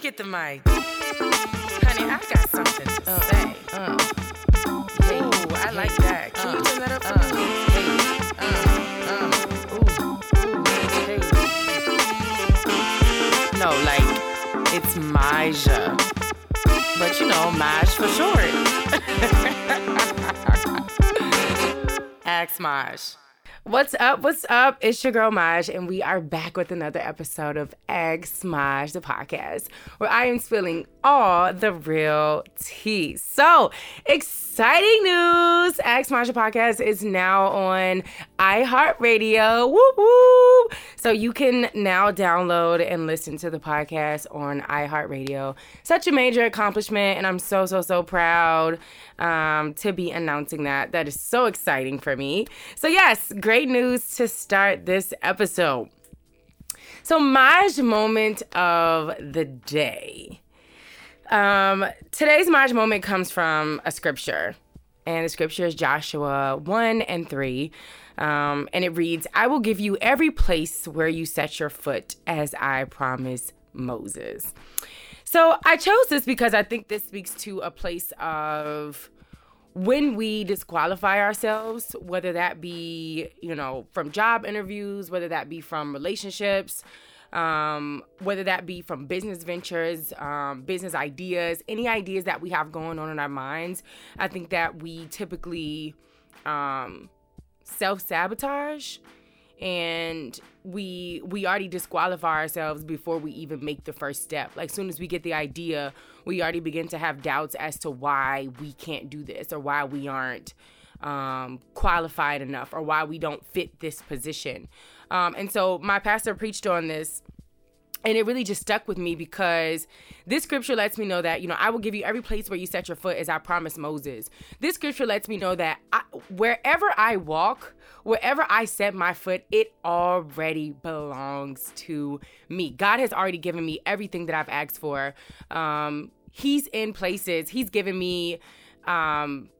me get the mic. Honey, I got something to Uh, say. uh, Ooh, I like that. Can you uh, turn that up for uh, me? hey, hey. No, like, it's Maja. But you know, Maj for short. Ask Maj. What's up? What's up? It's your girl Maj, and we are back with another episode of Ask Maj, the podcast, where I am spilling all the real tea. So, exciting news! Ask Maj, the podcast is now on iHeartRadio. Woo woo! So you can now download and listen to the podcast on iHeartRadio. Such a major accomplishment, and I'm so so so proud um, to be announcing that. That is so exciting for me. So yes, great news to start this episode. So Maj moment of the day. Um, today's Maj moment comes from a scripture, and the scripture is Joshua 1 and 3. Um, and it reads, I will give you every place where you set your foot as I promised Moses. So I chose this because I think this speaks to a place of when we disqualify ourselves, whether that be, you know, from job interviews, whether that be from relationships, um, whether that be from business ventures, um, business ideas, any ideas that we have going on in our minds, I think that we typically um, self sabotage and we we already disqualify ourselves before we even make the first step. Like soon as we get the idea we already begin to have doubts as to why we can't do this or why we aren't um, qualified enough or why we don't fit this position. Um, and so my pastor preached on this and it really just stuck with me because this scripture lets me know that you know i will give you every place where you set your foot as i promised moses. This scripture lets me know that I, wherever i walk wherever i set my foot it already belongs to me. God has already given me everything that i've asked for. Um, he's in places. He's given me um,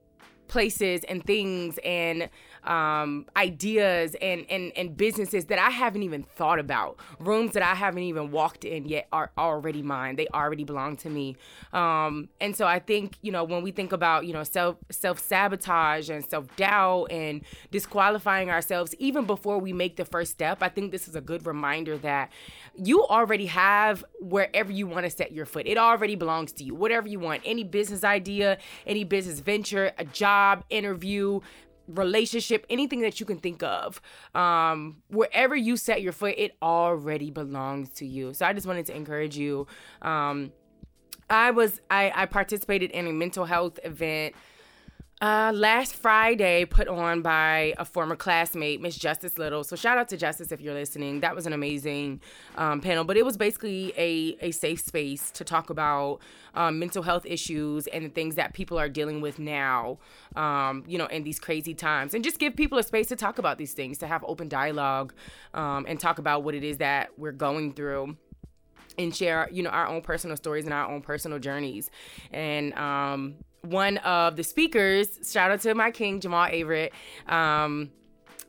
places and things. And um, ideas and, and and businesses that I haven't even thought about, rooms that I haven't even walked in yet are already mine. They already belong to me. Um, and so I think you know when we think about you know self self sabotage and self doubt and disqualifying ourselves even before we make the first step, I think this is a good reminder that you already have wherever you want to set your foot. It already belongs to you. Whatever you want, any business idea, any business venture, a job, interview, relationship, anything that you can think of. Um, wherever you set your foot, it already belongs to you. So I just wanted to encourage you. Um, I was I, I participated in a mental health event uh, last Friday, put on by a former classmate, Miss Justice Little. So shout out to Justice if you're listening. That was an amazing um, panel, but it was basically a a safe space to talk about um, mental health issues and the things that people are dealing with now. Um, you know, in these crazy times, and just give people a space to talk about these things, to have open dialogue, um, and talk about what it is that we're going through and share you know our own personal stories and our own personal journeys and um one of the speakers shout out to my king jamal averett um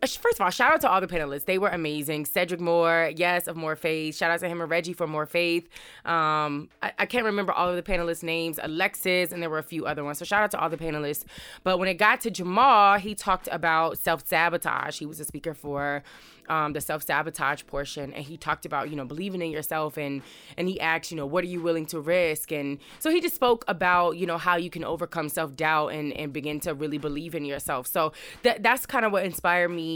First of all, shout out to all the panelists. They were amazing. Cedric Moore, yes, of More Faith. Shout out to him and Reggie for More Faith. Um, I, I can't remember all of the panelists' names. Alexis, and there were a few other ones. So shout out to all the panelists. But when it got to Jamal, he talked about self sabotage. He was a speaker for um, the self sabotage portion, and he talked about you know believing in yourself, and and he asked you know what are you willing to risk, and so he just spoke about you know how you can overcome self doubt and and begin to really believe in yourself. So that that's kind of what inspired me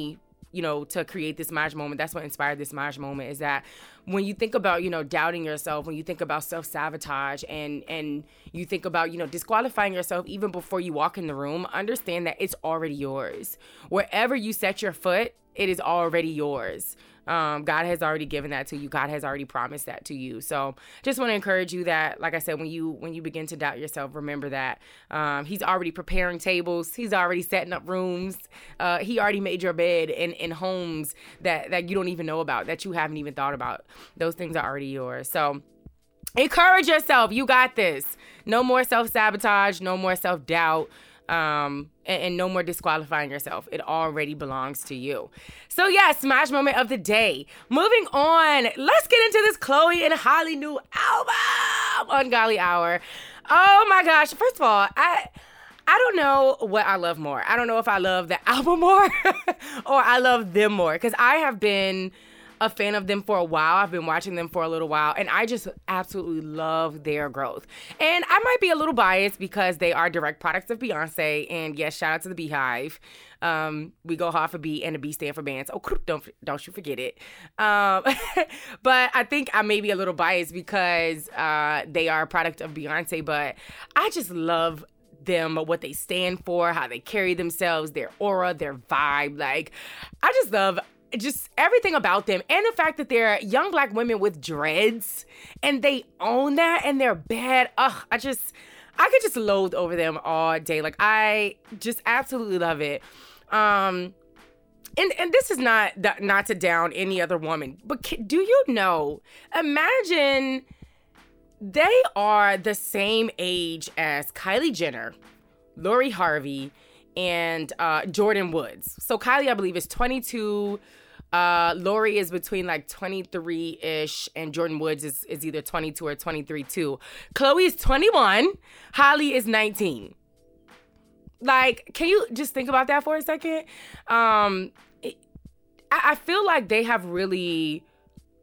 you know, to create this Maj moment. That's what inspired this Maj moment is that when you think about, you know, doubting yourself, when you think about self-sabotage and and you think about, you know, disqualifying yourself even before you walk in the room, understand that it's already yours. Wherever you set your foot, it is already yours. Um, God has already given that to you. God has already promised that to you. So just want to encourage you that, like I said, when you when you begin to doubt yourself, remember that um, He's already preparing tables. He's already setting up rooms. Uh, he already made your bed in, in homes that that you don't even know about, that you haven't even thought about. Those things are already yours. So encourage yourself. You got this. No more self sabotage. No more self doubt um, and, and, no more disqualifying yourself. It already belongs to you. So, yeah, smash moment of the day. Moving on, let's get into this Chloe and Halle new album. Ungodly Hour? Oh my gosh! First of all, I. I don't know what I love more. I don't know if I love the album more or I love them more because I have been a fan of them for a while. I've been watching them for a little while, and I just absolutely love their growth. And I might be a little biased because they are direct products of Beyonce. And yes, shout out to the Beehive. Um, we go hard for B and the B stand for bands. Oh, don't don't you forget it. Um, but I think I may be a little biased because uh, they are a product of Beyonce. But I just love them, what they stand for, how they carry themselves, their aura, their vibe. Like, I just love just everything about them and the fact that they're young black women with dreads and they own that and they're bad. Ugh, I just I could just loathe over them all day. Like I just absolutely love it. Um and and this is not not to down any other woman, but do you know? Imagine they are the same age as Kylie Jenner, Lori Harvey, and uh, Jordyn Woods. So Kylie, I believe, is 22. Uh, Lori is between like 23 ish, and Jordyn Woods is, is either 22 or 23 too. Chloe is 21. Halle is 19. Like, can you just think about that for a second? Um, it, I, I feel like they have really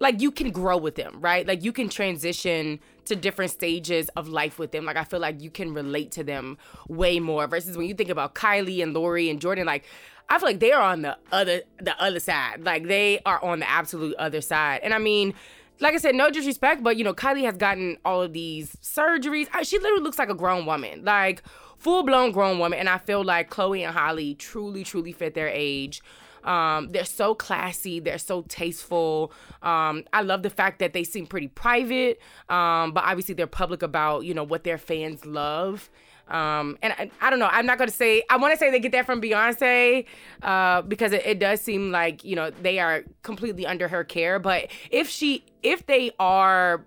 like you can grow with them, right? Like you can transition to different stages of life with them. Like I feel like you can relate to them way more versus when you think about Kylie and Lori and Jordyn, like I feel like they are on the other the other side. Like they are on the absolute other side. And I mean, like I said, no disrespect, but you know, Kylie has gotten all of these surgeries. She literally looks like a grown woman. Like full blown grown woman. And I feel like Chloe and Halle truly, truly fit their age. Um, they're so classy. They're so tasteful. Um, I love the fact that they seem pretty private, um, but obviously they're public about you know what their fans love. Um, and I, I, don't know. I'm not gonna say. I want to say they get that from Beyonce uh, because it, it does seem like you know they are completely under her care. But if she, if they are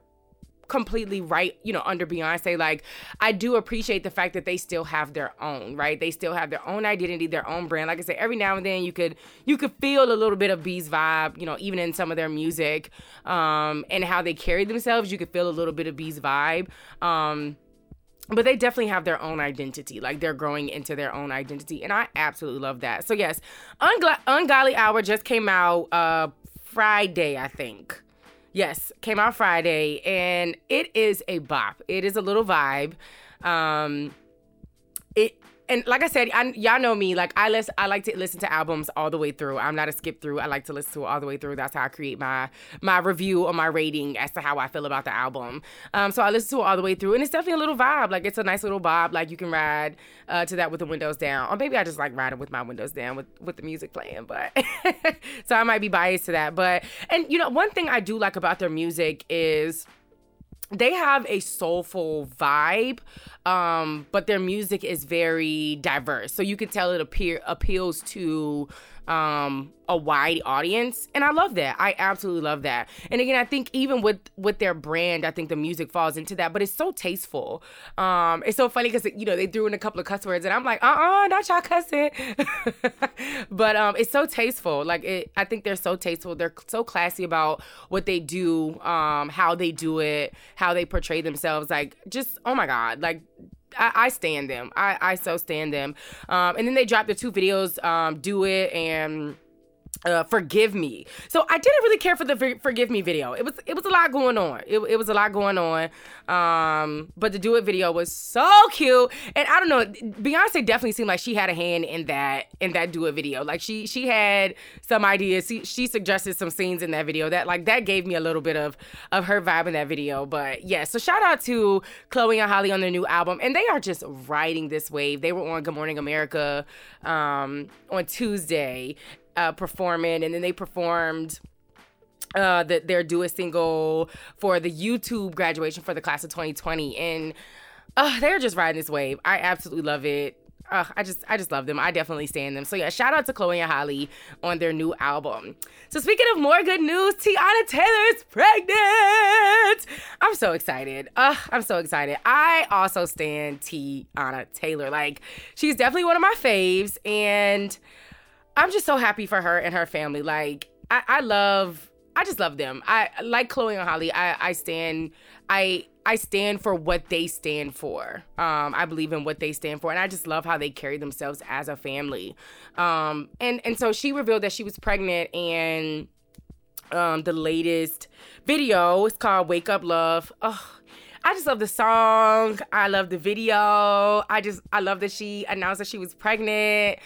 completely right, you know, under Beyonce. Like, I do appreciate the fact that they still have their own, right? They still have their own identity, their own brand. Like I said, every now and then you could you could feel a little bit of B's vibe, you know, even in some of their music, um, and how they carry themselves. You could feel a little bit of B's vibe. Um, but they definitely have their own identity. Like they're growing into their own identity. And I absolutely love that. So, yes, Ungodly Hour just came out uh, Friday, I think. Yes, came out Friday, and it is a bop. It is a little vibe. Um, it and like I said, I, y'all know me. Like I listen, I like to listen to albums all the way through. I'm not a skip through. I like to listen to it all the way through. That's how I create my my review or my rating as to how I feel about the album. Um, so I listen to it all the way through, and it's definitely a little vibe. Like it's a nice little vibe. Like you can ride uh, to that with the windows down, or maybe I just like riding with my windows down with with the music playing. But so I might be biased to that. But and you know, one thing I do like about their music is they have a soulful vibe um, but their music is very diverse. So you can tell it appear appeals to um, a wide audience and i love that. I absolutely love that. And again i think even with with their brand i think the music falls into that but it's so tasteful. Um, it's so funny because you know they threw in a couple of cuss words and i'm like uh-uh not y'all cussing. But um, it's so tasteful. Like it i think they're so tasteful. They're so classy about what they do um, how they do it how they portray themselves. Like just oh my god like I, I stand them. I, I so stand them. Um, and then they dropped the two videos, um, Do It and uh, forgive me. So I didn't really care for the forgive me video. It was it was a lot going on. It, it was a lot going on. Um, but the do it video was so cute. And I don't know, Beyonce definitely seemed like she had a hand in that in that do it video. Like she she had some ideas. She, she suggested some scenes in that video that like that gave me a little bit of of her vibe in that video. But yeah, so shout out to Chloe and Halle on their new album, and they are just riding this wave. They were on Good Morning America um, on Tuesday uh, performing, and then they performed uh, that their do a single for the YouTube graduation for the class of 2020, and uh, they're just riding this wave. I absolutely love it. Uh, I just I just love them. I definitely stand them. So yeah, shout out to Chloe and Halle on their new album. So speaking of more good news, Teyana Taylor's pregnant. I'm so excited. Uh, I'm so excited. I also stand Teyana Taylor. Like she's definitely one of my faves, and I'm just so happy for her and her family. Like I, I love I just love them. I like Chloe and Halle. I I stand I I stand for what they stand for. Um, I believe in what they stand for, and I just love how they carry themselves as a family. Um, and and so she revealed that she was pregnant, and um, the latest video is called "Wake Up Love." Oh, I just love the song. I love the video. I just I love that she announced that she was pregnant.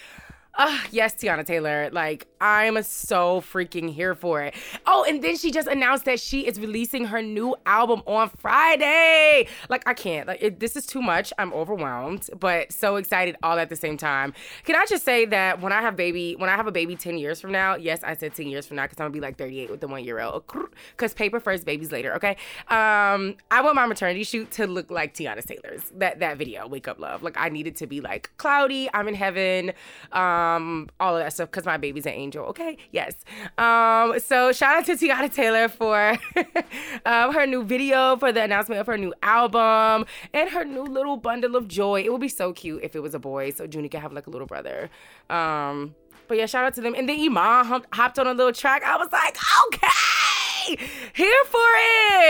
Uh, yes, Teyana Taylor. Like, I'm so freaking here for it. Oh, and then she just announced that she is releasing her new album on Friday. Like, I can't. Like, it, this is too much. I'm overwhelmed, but so excited all at the same time. Can I just say that when I have baby, when I have a baby 10 years from now, yes, I said 10 years from now because I'm gonna be like 38 with the one year old. Because paper first, babies later. Okay. Um, I want my maternity shoot to look like Teyana Taylor's. That that video, Wake Up Love. Like, I need it to be like cloudy. I'm in heaven. Um, um, all of that stuff because my baby's an angel. Okay, yes. Um, so shout out to Teyana Taylor for um, her new video, for the announcement of her new album, and her new little bundle of joy. It would be so cute if it was a boy, so Junie could have like a little brother. Um, but yeah, shout out to them. And then Iman hopped on a little track. I was like, okay, here for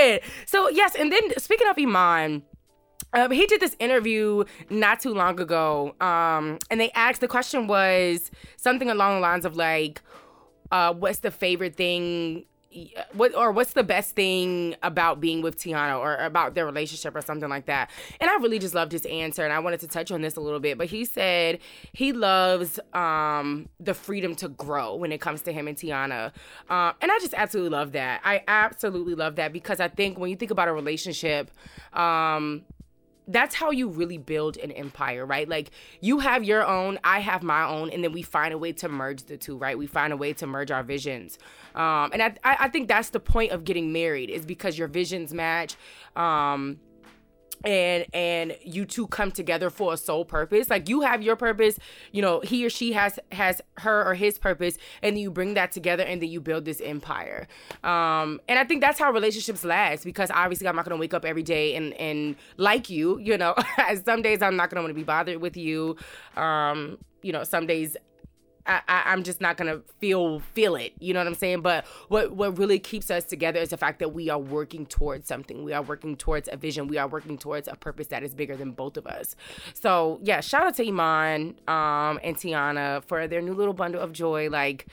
it. So yes, and then speaking of Iman. Um, he did this interview not too long ago, um, and they asked the question was something along the lines of like, uh, "What's the favorite thing?" What or what's the best thing about being with Teyana or about their relationship or something like that? And I really just loved his answer, and I wanted to touch on this a little bit. But he said he loves um, the freedom to grow when it comes to him and Teyana. uh, and I just absolutely love that. I absolutely love that because I think when you think about a relationship. Um, that's how you really build an empire, right? Like you have your own, I have my own, and then we find a way to merge the two, right? We find a way to merge our visions. Um, and I, I think that's the point of getting married is because your visions match. Um, and and you two come together for a sole purpose. Like you have your purpose you know he or she has has her or his purpose and then you bring that together and then you build this empire. Um and i think that's how relationships last because obviously i'm not gonna wake up every day and and like you you know some days i'm not gonna want to be bothered with you. Um you know some days I, I, am just not gonna feel feel it. You know what I'm saying? But what what really keeps us together is the fact that we are working towards something. We are working towards a vision. We are working towards a purpose that is bigger than both of us. So yeah, shout out to Iman um, and Teyana for their new little bundle of joy. Like.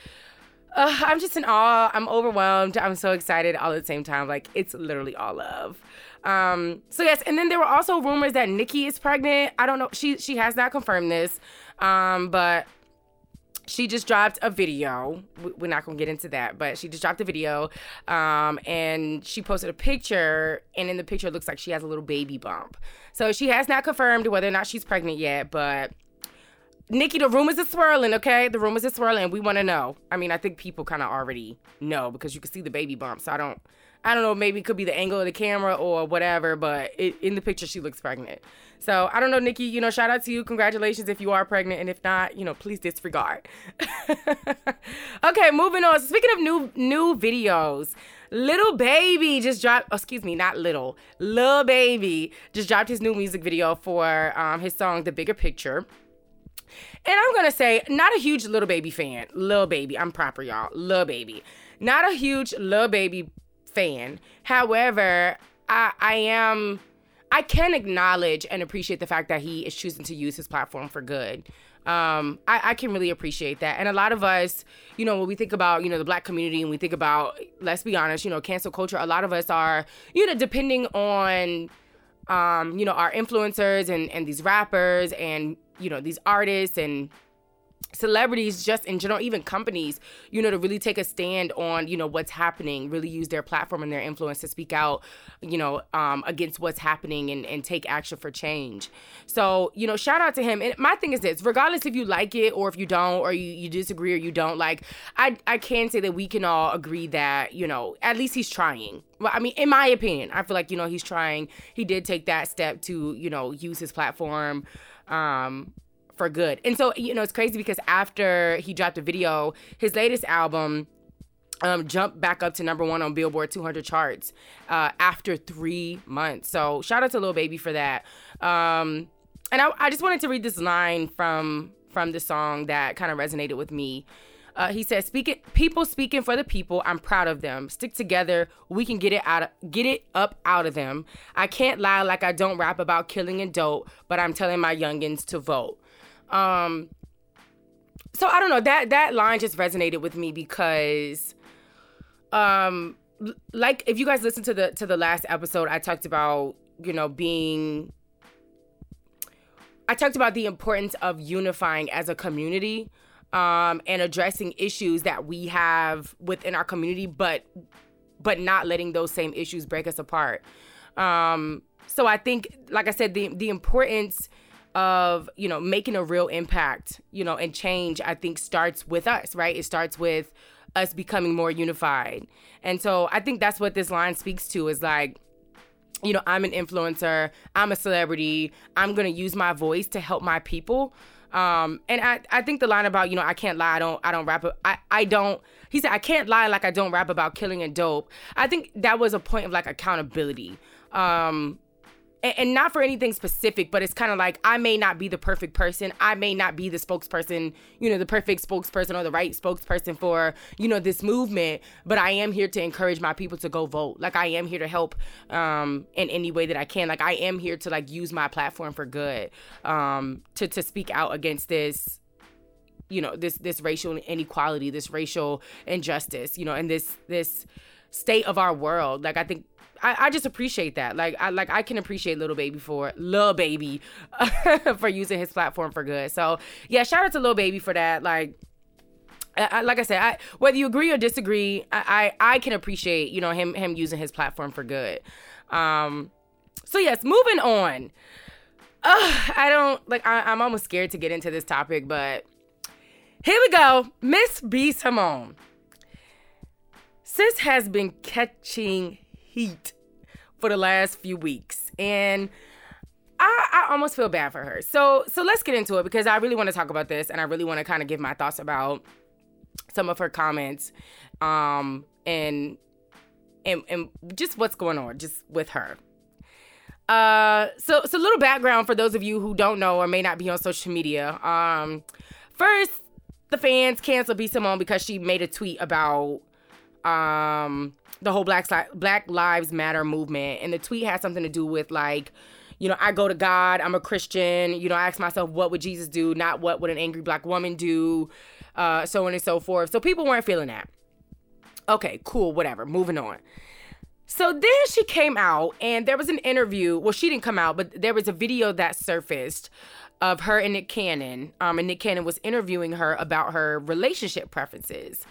Uh, I'm just in awe. I'm overwhelmed. I'm so excited all at the same time. Like it's literally all love. Um, so yes, and then there were also rumors that Nicki is pregnant. I don't know. She she has not confirmed this. Um, but she just dropped a video. We're not gonna get into that, but she just dropped a video, um, and she posted a picture, and in the picture, it looks like she has a little baby bump. So she has not confirmed whether or not she's pregnant yet, but Nicki, the rumors are swirling. Okay, the rumors are swirling. We want to know. I mean, I think people kind of already know because you can see the baby bump. So I don't, I don't know. Maybe it could be the angle of the camera or whatever, but it, in the picture, she looks pregnant. So I don't know, Nicki, you know, shout out to you. Congratulations if you are pregnant. And if not, you know, please disregard. okay, moving on. Speaking of new new videos, Lil Baby just dropped, oh, excuse me, not little, Lil Baby just dropped his new music video for um, his song, The Bigger Picture. And I'm gonna say, not a huge Little Baby fan. Lil Baby, I'm proper, y'all. Lil Baby. Not a huge Lil Baby fan. However, I, I am I can acknowledge and appreciate the fact that he is choosing to use his platform for good. Um, I, I, can really appreciate that. And a lot of us, you know, when we think about, you know, the black community and we think about, let's be honest, you know, cancel culture, a lot of us are, you know, depending on, um, you know, our influencers and, and these rappers and, you know, these artists and celebrities just in general even companies you know to really take a stand on you know what's happening really use their platform and their influence to speak out you know um, against what's happening and, and take action for change. So you know shout out to him. And my thing is this regardless if you like it or if you don't or you, you disagree or you don't like i i can say that we can all agree that you know at least he's trying. Well, I mean, in my opinion, I feel like you know he's trying. He did take that step to you know use his platform. Um, for good. And so, you know, it's crazy because after he dropped a video, his latest album um, jumped back up to number one on Billboard 200 charts uh, after three months. So shout out to Lil Baby for that. Um, and I, I just wanted to read this line from from the song that kind of resonated with me. Uh, he says, "Speaking people speaking for the people. I'm proud of them. Stick together. We can get it out of, get it up out of them. I can't lie like I don't rap about killing and dope, but I'm telling my youngins to vote." Um, so I don't know that that line just resonated with me because, um, like if you guys listen to the to the last episode, I talked about you know being I talked about the importance of unifying as a community um, and addressing issues that we have within our community, but but not letting those same issues break us apart. Um, so I think, like I said, the the importance of you know making a real impact, you know, and change, I think starts with us, right? It starts with us becoming more unified, and so I think that's what this line speaks to is like you know, I'm an influencer, I'm a celebrity, I'm gonna use my voice to help my people. Um, and I, I think the line about, you know, I can't lie, I don't I don't rap I, I don't he said I can't lie like I don't rap about killing and dope. I think that was a point of like accountability. Um, and, not for anything specific, but it's kind of like I may not be the perfect person. I may not be the spokesperson, you know, the perfect spokesperson or the right spokesperson for, you know, this movement, but I am here to encourage my people to go vote. Like I am here to help um in any way that I can. Like I am here to like use my platform for good. Um to to speak out against this you know this this racial inequality this racial injustice you know and this this state of our world like i think I, I just appreciate that. Like I like I can appreciate little Baby for little Baby for using his platform for good. So yeah, shout out to little Baby for that. Like I, like I said, I, whether you agree or disagree, I, I, I can appreciate you know him him using his platform for good. Um, so yes, moving on. I don't like. I, I'm almost scared to get into this topic, but here we go. Miss B Simone. Sis has been catching heat for the last few weeks. And I, I almost feel bad for her. So so let's get into it because I really want to talk about this and I really want to kind of give my thoughts about some of her comments um and and and just what's going on just with her. Uh so so little background for those of you who don't know or may not be on social media. Um first the fans canceled B Simone because she made a tweet about um the whole Black Black Lives Matter movement, and the tweet had something to do with like, you know, I go to God, I'm a Christian. You know, I ask myself, what would Jesus do? Not what would an angry black woman do, uh, so on and so forth. So people weren't feeling that. Okay, cool, whatever. Moving on. So then she came out, and there was an interview. Well, she didn't come out, but there was a video that surfaced of her and Nick Cannon. Um, and Nick Cannon was interviewing her about her relationship preferences.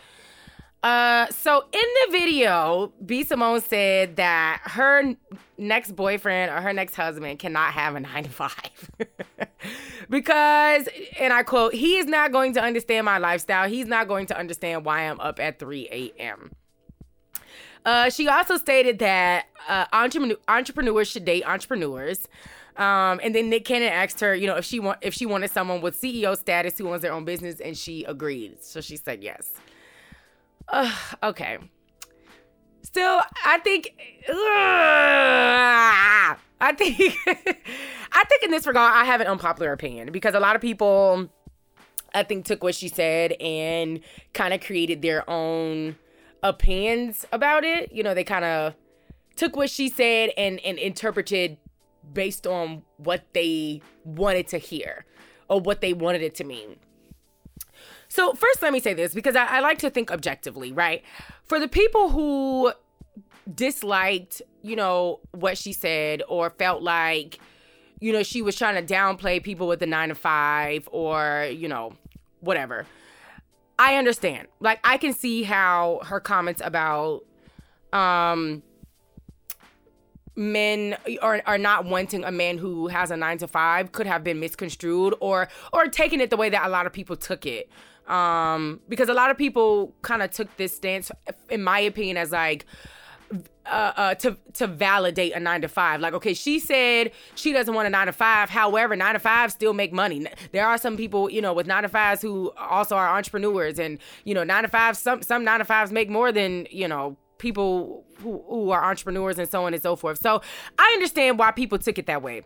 Uh, so in the video, B Simone said that her next boyfriend or her next husband cannot have a nine to five because, and I quote, he is not going to understand my lifestyle. He's not going to understand why I'm up at 3 a.m. Uh, she also stated that uh, entrepreneur- entrepreneurs should date entrepreneurs. Um, and then Nick Cannon asked her, you know, if she want if she wanted someone with CEO status who owns their own business, and she agreed. So she said yes. Okay. Still, I think. I think. I think in this regard, I have an unpopular opinion because a lot of people, I think, took what she said and kind of created their own opinions about it. You know, they kind of took what she said and and interpreted based on what they wanted to hear or what they wanted it to mean. So, first, let me say this because I, I like to think objectively, right? For the people who disliked, you know, what she said or felt like, you know, she was trying to downplay people with the nine to five or, you know, whatever. I understand. Like, I can see how her comments about, um, men are, are not wanting a man who has a nine to five could have been misconstrued or or taken it the way that a lot of people took it um because a lot of people kind of took this stance in my opinion as like uh, uh, to to validate a nine to five. Like, okay, she said she doesn't want a nine to five. However, nine to five still make money. There are some people, you know, with nine to fives who also are entrepreneurs, and you know, nine to fives. Some some nine to fives make more than you know people who, who are entrepreneurs and so on and so forth. So I understand why people took it that way.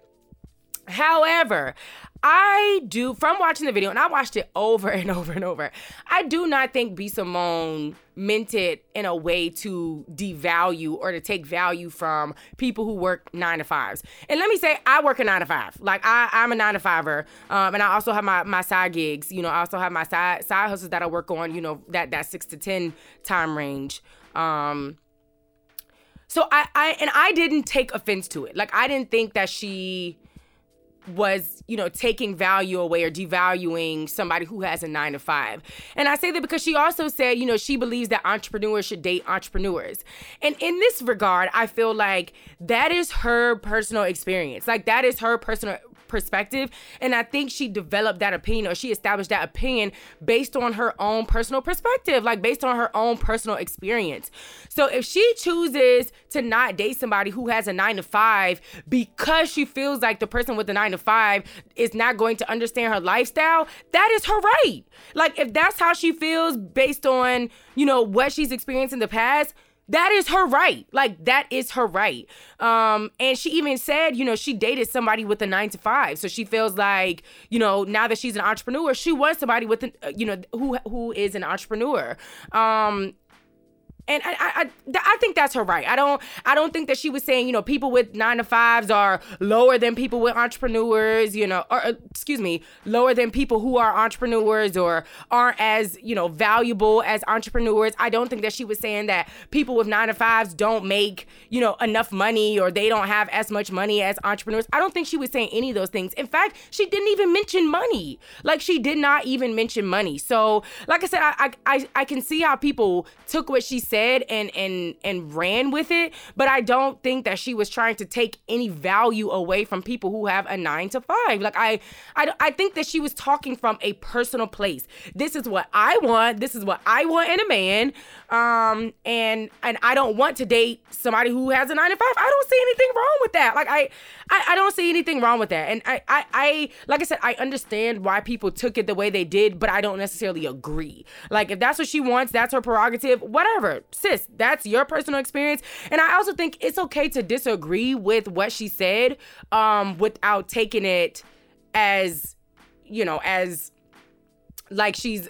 However, I do from watching the video, and I watched it over and over and over. I do not think B Simone meant it in a way to devalue or to take value from people who work nine to fives. And let me say, I work a nine to five. Like I, I'm a nine to fiver, um, and I also have my my side gigs. You know, I also have my side side hustles that I work on. You know, that that six to ten time range. Um, so I, I and I didn't take offense to it. Like I didn't think that she was, you know, taking value away or devaluing somebody who has a nine to five. And I say that because she also said, you know, she believes that entrepreneurs should date entrepreneurs. And in this regard, I feel like that is her personal experience. Like that is her personal perspective. And I think she developed that opinion or she established that opinion based on her own personal perspective, like based on her own personal experience. So if she chooses to not date somebody who has a nine to five because she feels like the person with the nine to five is not going to understand her lifestyle, that is her right. Like if that's how she feels based on, you know, what she's experienced in the past, that is her right. Like that is her right. Um, and she even said, you know, she dated somebody with a nine to five, so she feels like, you know, now that she's an entrepreneur, she wants somebody with, an, uh, you know, who who is an entrepreneur. Um, and I, I, I think that's her right. I don't, I don't think that she was saying, you know, people with nine to fives are lower than people with entrepreneurs, you know, or uh, excuse me, lower than people who are entrepreneurs or aren't as, you know, valuable as entrepreneurs. I don't think that she was saying that people with nine to fives don't make, you know, enough money or they don't have as much money as entrepreneurs. I don't think she was saying any of those things. In fact, she didn't even mention money. Like she did not even mention money. So, like I said, I, I, I can see how people took what she said said and and and ran with it but i don't think that she was trying to take any value away from people who have a 9 to 5 like i i, I think that she was talking from a personal place. This is what i want. This is what i want in a man. Um and and i don't want to date somebody who has a 9 to 5 i don't see anything wrong with that. Like i i, I don't see anything wrong with that. And I, I i like i said i understand why people took it the way they did but i don't necessarily agree. Like if that's what she wants that's her prerogative whatever sis, that's your personal experience. And I also think it's okay to disagree with what she said um, without taking it as, you know, as like she's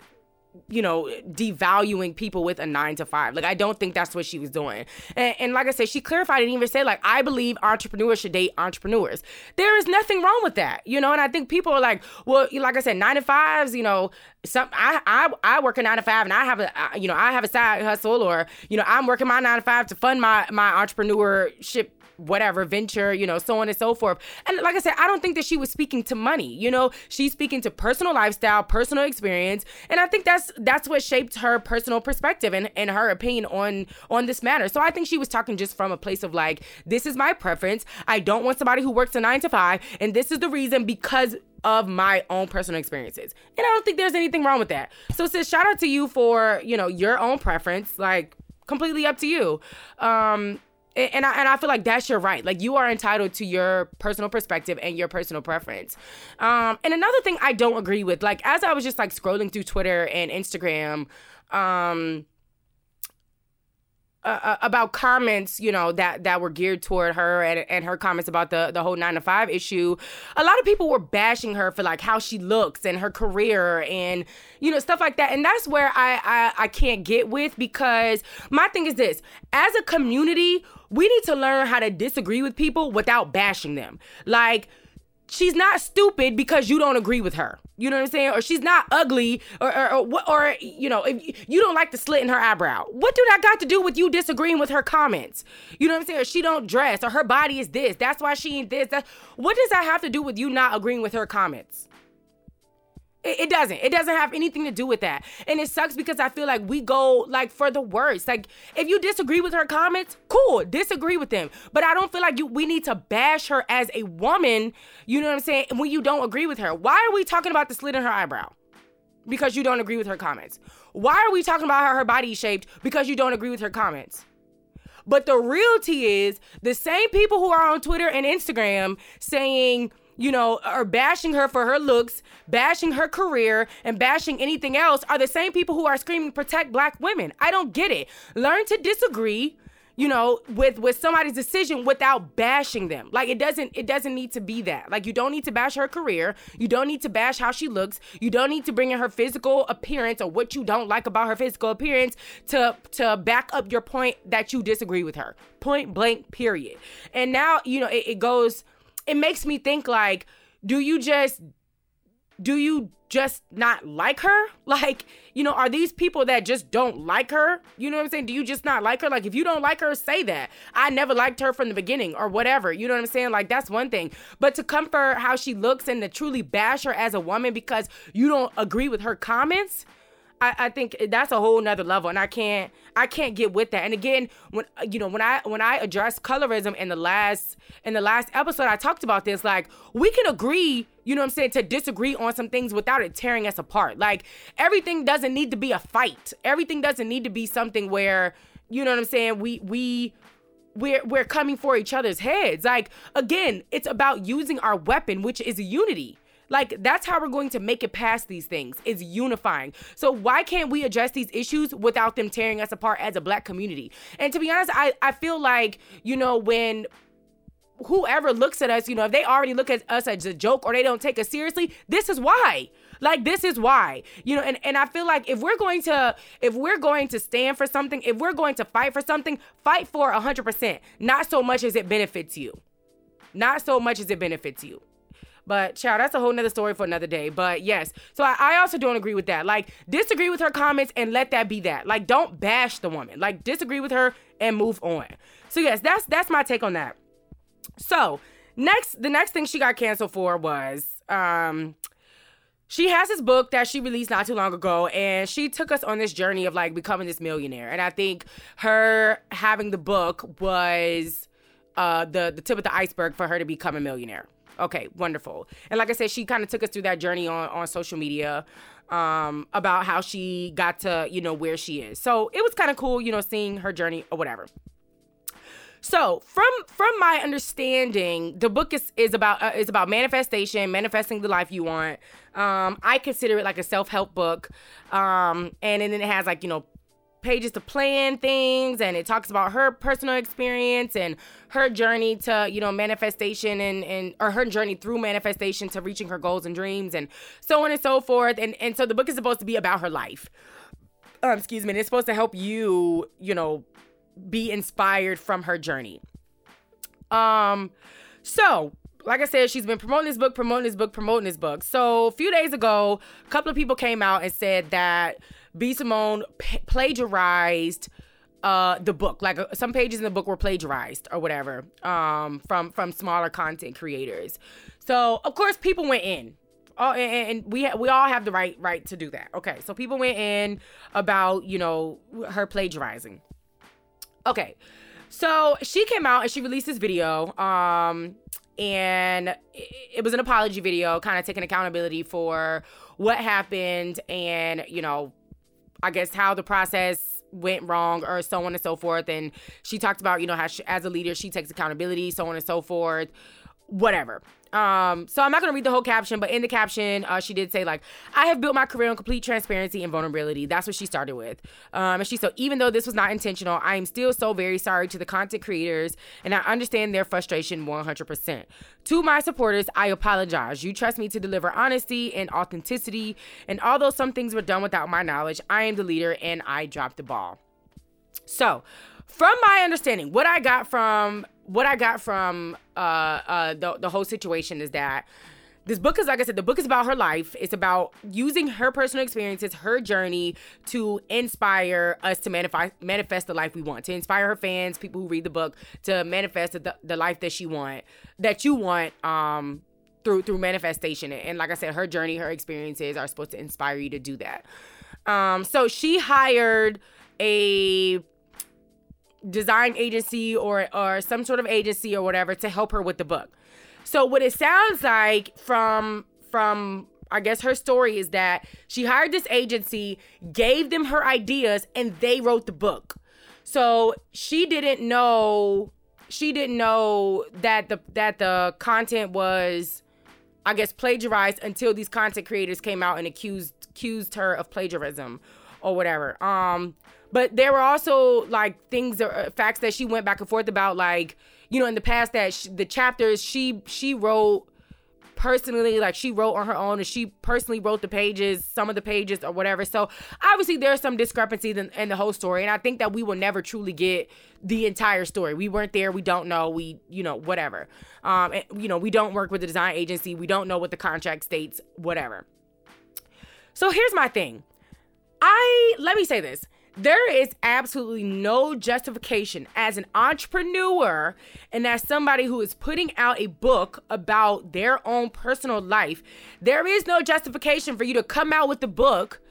you know, devaluing people with a nine to five. Like, I don't think that's what she was doing. And, and, like I said, she clarified and even said, like, I believe entrepreneurs should date entrepreneurs. There is nothing wrong with that, you know. And I think people are like, well, like I said, nine to fives, you know, some I I I work a nine to five and I have a you know I have a side hustle or you know I'm working my nine to five to fund my my entrepreneurship whatever venture, you know, so on and so forth. And like I said, I don't think that she was speaking to money. You know, she's speaking to personal lifestyle, personal experience, and I think that's that's what shaped her personal perspective and, and her opinion on on this matter. So I think she was talking just from a place of like, this is my preference. I don't want somebody who works a nine to five, and this is the reason because of my own personal experiences. And I don't think there's anything wrong with that. So sis, shout out to you for, you know, your own preference. Like completely up to you. Um and I, and I feel like that's your right. Like you are entitled to your personal perspective and your personal preference. Um, and another thing I don't agree with, like as I was just like scrolling through Twitter and Instagram, um, uh, uh, about comments, you know, that that were geared toward her and, and her comments about the the whole nine to five issue. A lot of people were bashing her for like how she looks and her career and you know stuff like that. And that's where I I, I can't get with because my thing is this: as a community, we need to learn how to disagree with people without bashing them. Like she's not stupid because you don't agree with her. You know what I'm saying? Or she's not ugly, or or, or, or you know, if you don't like the slit in her eyebrow. What do that got to do with you disagreeing with her comments? You know what I'm saying? Or she don't dress, or her body is this. That's why she ain't this. That what does that have to do with you not agreeing with her comments? It, it, doesn't. It doesn't have anything to do with that. And it sucks because I feel like we go like for the worst. Like if you disagree with her comments, cool, disagree with them. But I don't feel like you we need to bash her as a woman, you know what I'm saying, when you don't agree with her. Why are we talking about the slit in her eyebrow? Because you don't agree with her comments. Why are we talking about how her body is shaped because you don't agree with her comments? But the reality is the same people who are on Twitter and Instagram saying you know, are bashing her for her looks, bashing her career, and bashing anything else are the same people who are screaming protect black women. I don't get it. Learn to disagree you know, with with somebody's decision without bashing them. Like it doesn't it doesn't need to be that. Like you don't need to bash her career. You don't need to bash how she looks. You don't need to bring in her physical appearance or what you don't like about her physical appearance to to back up your point that you disagree with her. Point blank period. And now, you know, it, it goes it makes me think like do you just do you just not like her? Like, you know, are these people that just don't like her? You know what I'm saying? Do you just not like her? Like, if you don't like her, say that. I never liked her from the beginning or whatever. You know what I'm saying? Like, that's one thing. But to come for how she looks and to truly bash her as a woman because you don't agree with her comments, I, I think that's a whole nother level, and I can't I can't get with that. And again, when you know when I when I addressed colorism in the last in the last episode, I talked about this. Like we can agree, you know what I'm saying, to disagree on some things without it tearing us apart. Like everything doesn't need to be a fight. Everything doesn't need to be something where you know what I'm saying. We we we're we're coming for each other's heads. Like again, it's about using our weapon, which is unity. Like that's how we're going to make it past these things. It's unifying. So why can't we address these issues without them tearing us apart as a black community? And to be honest, I I feel like, you know, when whoever looks at us, you know, if they already look at us as a joke or they don't take us seriously, this is why. Like this is why. You know, and, and I feel like if we're going to if we're going to stand for something, if we're going to fight for something, fight for 100%. Not so much as it benefits you. Not so much as it benefits you. But child, that's a whole nother story for another day. But yes, so I, I, also don't agree with that. Like, disagree with her comments and let that be that. Like, don't bash the woman. Like, disagree with her and move on. So yes, that's that's my take on that. So next, the next thing she got canceled for was um she has this book that she released not too long ago and she took us on this journey of like becoming this millionaire and i think her having the book was uh the the tip of the iceberg for her to become a millionaire Okay, wonderful. And like I said, she kind of took us through that journey on on social media um about how she got to, you know, where she is. So, it was kind of cool, you know, seeing her journey or whatever. So, from from my understanding, the book is is about uh, is about manifestation, manifesting the life you want. Um, I consider it like a self help book, um, and then it has like you know pages to plan things and it talks about her personal experience and her journey to you know manifestation and and or her journey through manifestation to reaching her goals and dreams and so on and so forth. And and so the book is supposed to be about her life. Um, excuse me and it's supposed to help you you know be inspired from her journey. Um so like I said, she's been promoting this book, promoting this book, promoting this book. So a few days ago, a couple of people came out and said that B. Simone p- plagiarized uh the book. Like uh, some pages in the book were plagiarized or whatever um from from smaller content creators. So of course people went in. Oh and, and we ha- we all have the right right to do that. Okay so people went in about you know her plagiarizing. Okay so she came out and she released this video um and it was an apology video kind of taking accountability for what happened and you know I guess how the process went wrong or so on and so forth. And she talked about, you know, how she, as a leader, she takes accountability, so on and so forth, whatever. Um, so I'm not gonna read the whole caption, but in the caption, uh, she did say like, "I have built my career on complete transparency and vulnerability." That's what she started with. Um, and she said, even though this was not intentional, I am still so very sorry to the content creators, and I understand their frustration 100%. To my supporters, I apologize. You trust me to deliver honesty and authenticity, and although some things were done without my knowledge, I am the leader, and I dropped the ball. So, from my understanding, what I got from what I got from uh, uh, the the whole situation is that this book is like I said, the book is about her life. It's about using her personal experiences, her journey to inspire us to manifest manifest the life we want, to inspire her fans, people who read the book, to manifest the, the life that she want, that you want, um, through through manifestation. And like I said, her journey, her experiences are supposed to inspire you to do that. Um, so she hired a design agency or or some sort of agency or whatever to help her with the book. So what it sounds like from from I guess her story is that she hired this agency, gave them her ideas and they wrote the book. So she didn't know she didn't know that the that the content was I guess plagiarized until these content creators came out and accused accused her of plagiarism or whatever. Um but there were also like things uh, facts that she went back and forth about like you know in the past that sh- the chapters she she wrote personally like she wrote on her own and she personally wrote the pages some of the pages or whatever. So obviously there's some discrepancies in, in the whole story and i think that we will never truly get the entire story. We weren't there we don't know we you know whatever. Um and, you know we don't work with the design agency we don't know what the contract states whatever. So here's my thing. I let me say this there is absolutely no justification as an entrepreneur and as somebody who is putting out a book about their own personal life. There is no justification for you to come out with the book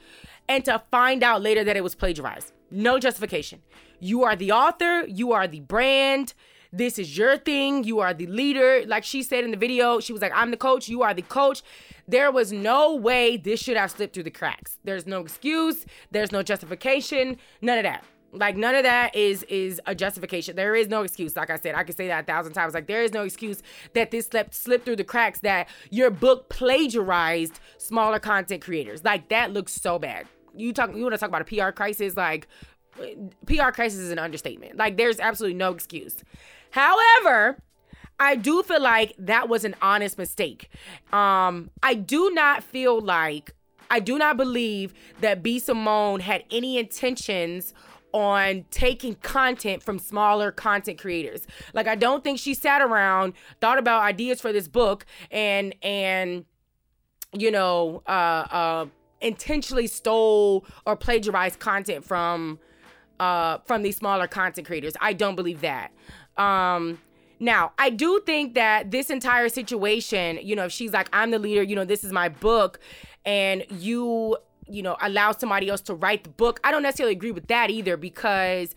and to find out later that it was plagiarized. No justification. You are the author, you are the brand. This is your thing. You are the leader. Like she said in the video, she was like, I'm the coach. You are the coach. There was no way this should have slipped through the cracks. There's no excuse. There's no justification. None of that. Like none of that is is a justification. There is no excuse. Like I said, I could say that a thousand times. Like there is no excuse that this slipped slipped through the cracks. That your book plagiarized smaller content creators. Like that looks so bad. You talk. You want to talk about a PR crisis? Like PR crisis is an understatement. Like there's absolutely no excuse. However, I do feel like that was an honest mistake. Um, I do not feel like I do not believe that B Simone had any intentions on taking content from smaller content creators. Like I don't think she sat around, thought about ideas for this book and and you know, uh uh intentionally stole or plagiarized content from uh from these smaller content creators. I don't believe that. Um, now, I do think that this entire situation, you know, if she's like, I'm the leader, you know, this is my book, and you, you know, allow somebody else to write the book, I don't necessarily agree with that either because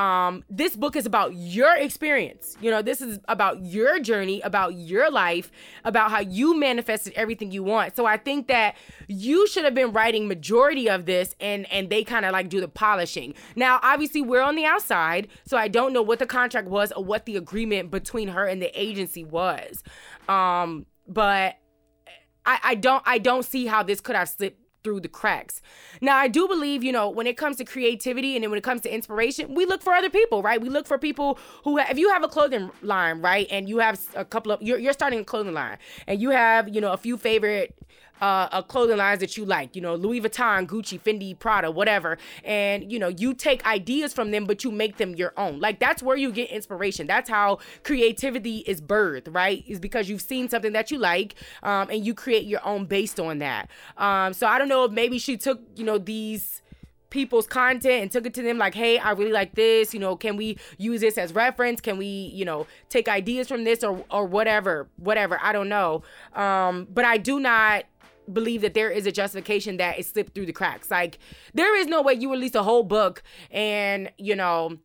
um, this book is about your experience. You know, this is about your journey, about your life, about how you manifested everything you want. So I think that you should have been writing majority of this and and they kind of like do the polishing. Now, obviously we're on the outside, so I don't know what the contract was or what the agreement between her and the agency was. Um, but I, I don't I don't see how this could have slipped through the cracks. Now, I do believe, you know, when it comes to creativity and then when it comes to inspiration, we look for other people, right? We look for people who, have, if you have a clothing line, right, and you have a couple of, you're, you're starting a clothing line, and you have, you know, a few favorite uh, uh, clothing lines that you like, you know, Louis Vuitton, Gucci, Fendi, Prada, whatever. And, you know, you take ideas from them, but you make them your own. Like, that's where you get inspiration. That's how creativity is birthed, right? Is because you've seen something that you like um, and you create your own based on that. Um, so I don't know if maybe she took, you know, these people's content and took it to them like hey i really like this you know can we use this as reference can we you know take ideas from this or or whatever whatever i don't know um but i do not believe that there is a justification that it slipped through the cracks. Like there is no way you release a whole book and you know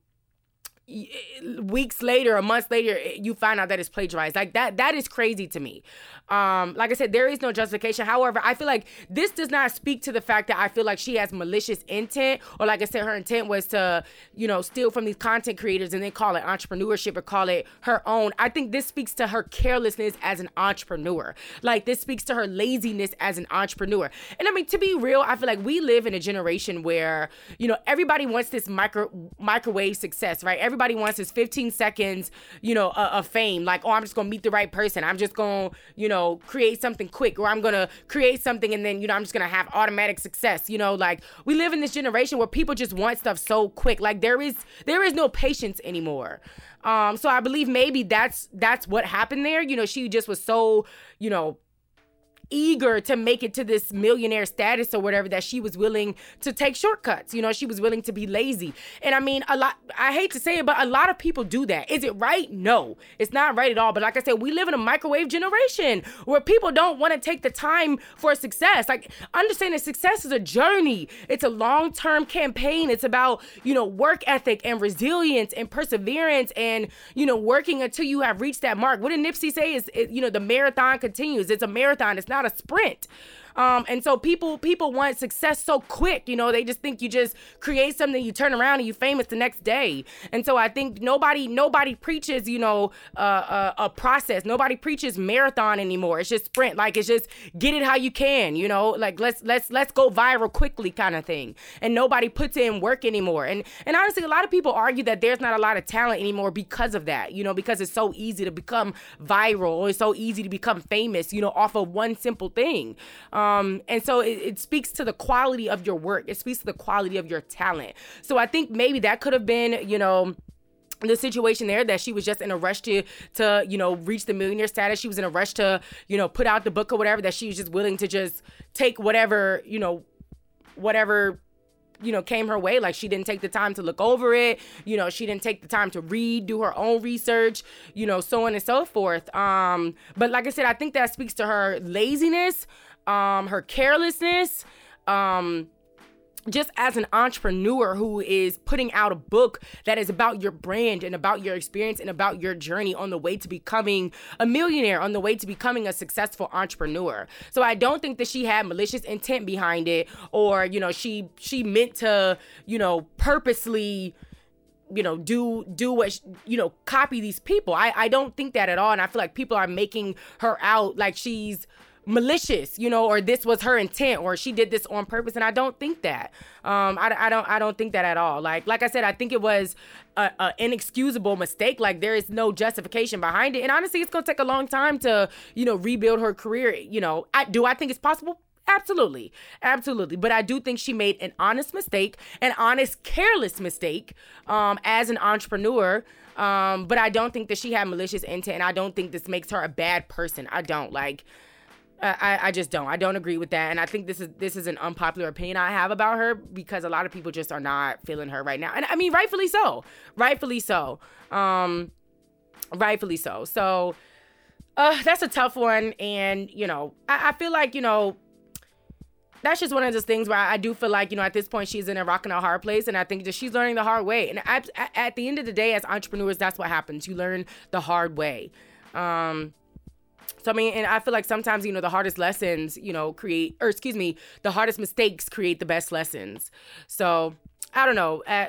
weeks later or months later you find out that it's plagiarized like that that is crazy to me um, like I said, there is no justification. However, I feel like this does not speak to the fact that I feel like she has malicious intent, or like I said, her intent was to, you know, steal from these content creators and then call it entrepreneurship or call it her own. I think this speaks to her carelessness as an entrepreneur. Like this speaks to her laziness as an entrepreneur. And I mean, to be real, I feel like we live in a generation where, you know, everybody wants this micro microwave success, right? Everybody wants this 15 seconds, you know, of fame. Like, oh, I'm just gonna meet the right person. I'm just gonna, you know know, create something quick or I'm going to create something and then, you know, I'm just going to have automatic success. You know, like we live in this generation where people just want stuff so quick. Like there is there is no patience anymore. Um so I believe maybe that's that's what happened there. You know, she just was so, you know, eager to make it to this millionaire status or whatever that she was willing to take shortcuts. You know, she was willing to be lazy. And I mean, a lot, I hate to say it, but a lot of people do that. Is it right? No, it's not right at all. But like I said, we live in a microwave generation where people don't want to take the time for success. Like, understanding success is a journey, it's a long term campaign. It's about, you know, work ethic and resilience and perseverance and, you know, working until you have reached that mark. What did Nipsey say? Is, you know, the marathon continues. It's a marathon. It's not not a sprint. Um, and so people people want success so quick. You know, they just think you just create something, you turn around and you famous the next day. And so I think nobody nobody preaches, you know, uh, uh, a process. Nobody preaches marathon anymore. It's just sprint. Like it's just get it how you can. You know, like let's let's let's go viral quickly kind of thing. And nobody puts in work anymore. And and honestly, a lot of people argue that there's not a lot of talent anymore because of that. You know, because it's so easy to become viral or it's so easy to become famous. You know, off of one simple thing. Um, and so it, it speaks to the quality of your work. It speaks to the quality of your talent. So I think maybe that could have been, you know the situation there that she was just in a rush to to you know reach the millionaire status. She was in a rush to you know put out the book or whatever that she was just willing to just take whatever you know whatever you know came her way. Like she didn't take the time to look over it. You know she didn't take the time to read do her own research you know so on and so forth. Um but like i said i think that speaks to her laziness um her carelessness um just as an entrepreneur who is putting out a book that is about your brand and about your experience and about your journey on the way to becoming a millionaire, on the way to becoming a successful entrepreneur. So I don't think that she had malicious intent behind it or, you know, she she meant to, you know, purposely you know do do what you know copy these people i i don't think that at all and i feel like people are making her out like she's malicious, you know, or this was her intent, or she did this on purpose. And I don't think that. Um, I, I don't I don't think that at all. Like like I said, I think it was a, a inexcusable mistake. Like there is no justification behind it. And honestly, it's gonna take a long time to you know rebuild her career. You know, I do I think it's possible. Absolutely. Absolutely. But I do think she made an honest mistake, an honest, careless mistake um, as an entrepreneur. Um, but I don't think that she had malicious intent. I don't think this makes her a bad person. I don't. Like, I, I just don't. I don't agree with that, and I think this is this is an unpopular opinion I have about her because a lot of people just are not feeling her right now, and I mean rightfully so, rightfully so, um, rightfully so. So, uh, that's a tough one, and you know, I, I feel like you know that's just one of those things where I do feel like, you know, at this point she's in a rock and a hard place. And I think that she's learning the hard way. And at, at the end of the day, as entrepreneurs, that's what happens. You learn the hard way. Um, so I mean, and I feel like sometimes you know the hardest lessons, you know, create or excuse me, the hardest mistakes create the best lessons. So I don't know. Uh,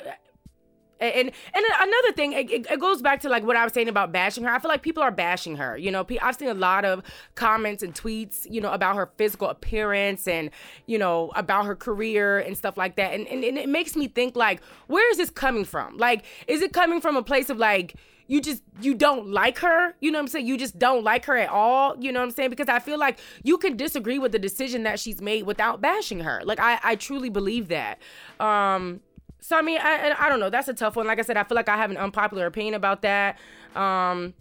and and another thing, it, it, goes back to like what I was saying about bashing her. I feel like people are bashing her. You know, I've seen a lot of comments and tweets, you know, about her physical appearance and you know about her career and stuff like that. And and, and it makes me think like, where is this coming from? Like, is it coming from a place of like you just you don't like her you know what i'm saying? You just don't like her at all you know what i'm saying? Because i feel like you can disagree with the decision that she's made without bashing her. Like i i truly believe that. Um so i mean i i don't know that's a tough one. Like i said i feel like i have an unpopular opinion about that. Um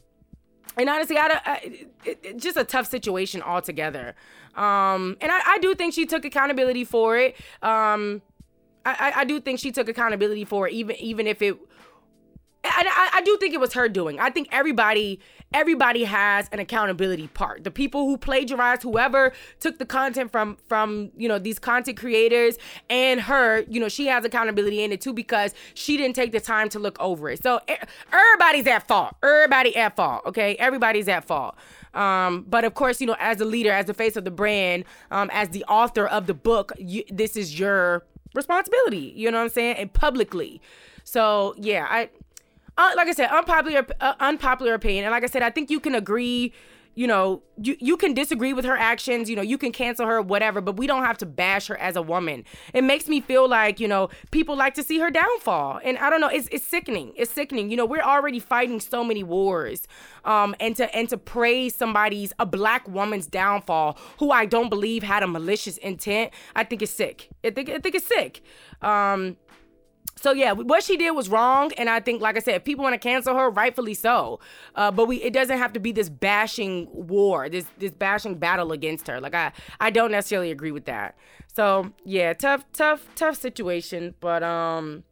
and honestly, I, I it, it, just a tough situation altogether. Um, and I, I do think she took accountability for it. Um, I, I do think she took accountability for it, even even if it I, I, do think it was her doing. I think everybody everybody has an accountability part. The people who plagiarized, whoever took the content from from you know these content creators and her, you know, she has accountability in it too because she didn't take the time to look over it. So everybody's at fault. Everybody at fault. Okay, everybody's at fault. Um, but of course, you know, as a leader, as the face of the brand, um, as the author of the book, you, this is your responsibility. You know what I'm saying? And publicly. So yeah, I uh, like I said, unpopular uh, unpopular opinion. And like I said, I think you can agree. You know, you, you can disagree with her actions, you know, you can cancel her, whatever, but we don't have to bash her as a woman. It makes me feel like, you know, people like to see her downfall. And I don't know, it's, it's sickening. It's sickening. You know, we're already fighting so many wars. Um, and to and to praise somebody's a black woman's downfall who I don't believe had a malicious intent, I think it's sick. I think I think it's sick. Um, so yeah, what she did was wrong, and I think, like I said, if people want to cancel her, rightfully so. Uh, but we, it doesn't have to be this bashing war, this this bashing battle against her. Like I, I don't necessarily agree with that. So yeah, tough, tough, tough situation. But um,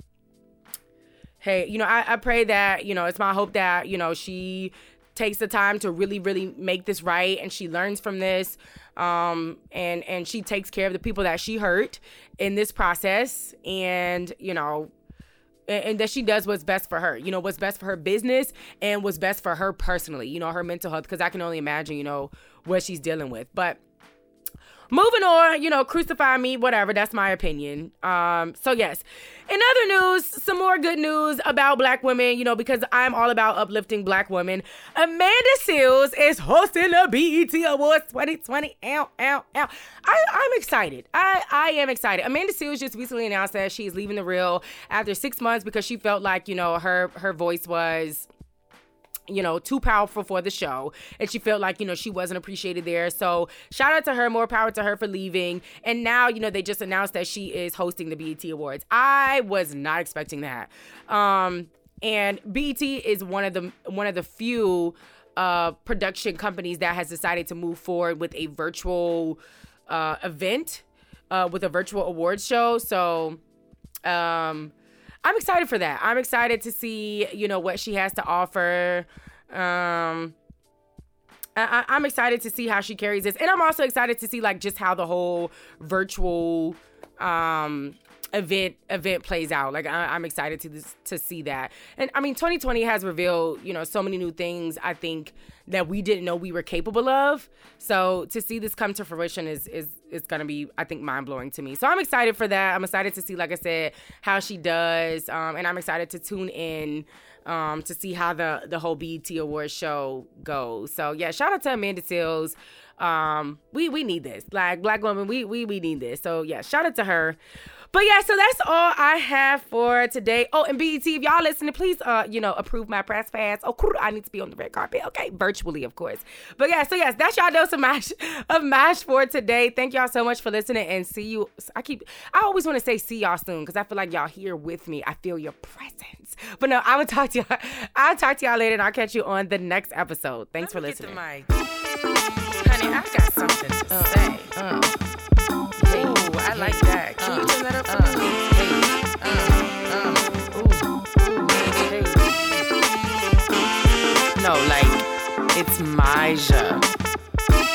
hey, you know, I, I pray that you know, it's my hope that you know she takes the time to really, really make this right, and she learns from this um, and and she takes care of the people that she hurt in this process, and you know, and, and that she does what's best for her. You know, what's best for her business and what's best for her personally. You know, her mental health, because I can only imagine, you know, what she's dealing with, but. Moving on, you know, crucify me, whatever. That's my opinion. Um, so yes. In other news, some more good news about black women, you know, because I'm all about uplifting black women. Amanda Seales is hosting the BET Awards 2020. Ow, ow, ow. I, I'm excited. I, I am excited. Amanda Seales just recently announced that she's leaving the real after six months because she felt like, you know, her her voice was you know, too powerful for the show. And she felt like, you know, she wasn't appreciated there. So shout out to her, more power to her for leaving. And now, you know, they just announced that she is hosting the BET Awards. I was not expecting that. Um, and BET is one of the one of the few uh production companies that has decided to move forward with a virtual uh event, uh, with a virtual awards show. So um I'm excited for that. I'm excited to see, you know, what she has to offer. Um, I, am excited to see how she carries this, and I'm also excited to see like just how the whole virtual um event event plays out. Like I, am excited to this, to see that. And I mean, 2020 has revealed you know so many new things. I think that we didn't know we were capable of. So to see this come to fruition is is is gonna be I think mind blowing to me. So I'm excited for that. I'm excited to see, like I said, how she does, um, and I'm excited to tune in um, to see how the the whole BET Awards show goes. So yeah, shout out to Amanda Seales. Um, we we need this. Like black woman, we we we need this. So yeah, shout out to her. But yeah, so that's all I have for today. Oh, and BET, if y'all listening, please, uh, you know, approve my press pass. Oh, cool. I need to be on the red carpet. Okay, virtually, of course. But yeah, so yes, that's y'all dose of mash of mash for today. Thank y'all so much for listening, and see you. I keep, I always want to say see y'all soon because I feel like y'all here with me. I feel your presence. But no, I'm gonna talk to y'all. I'll talk to y'all later, and I'll catch you on the next episode. Thanks Let for listening. Honey, I got something to uh, say. Uh. Ooh, I like that. No, like it's Maja.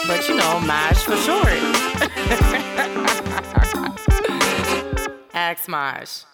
But you know, Maj for short. Ask Maj.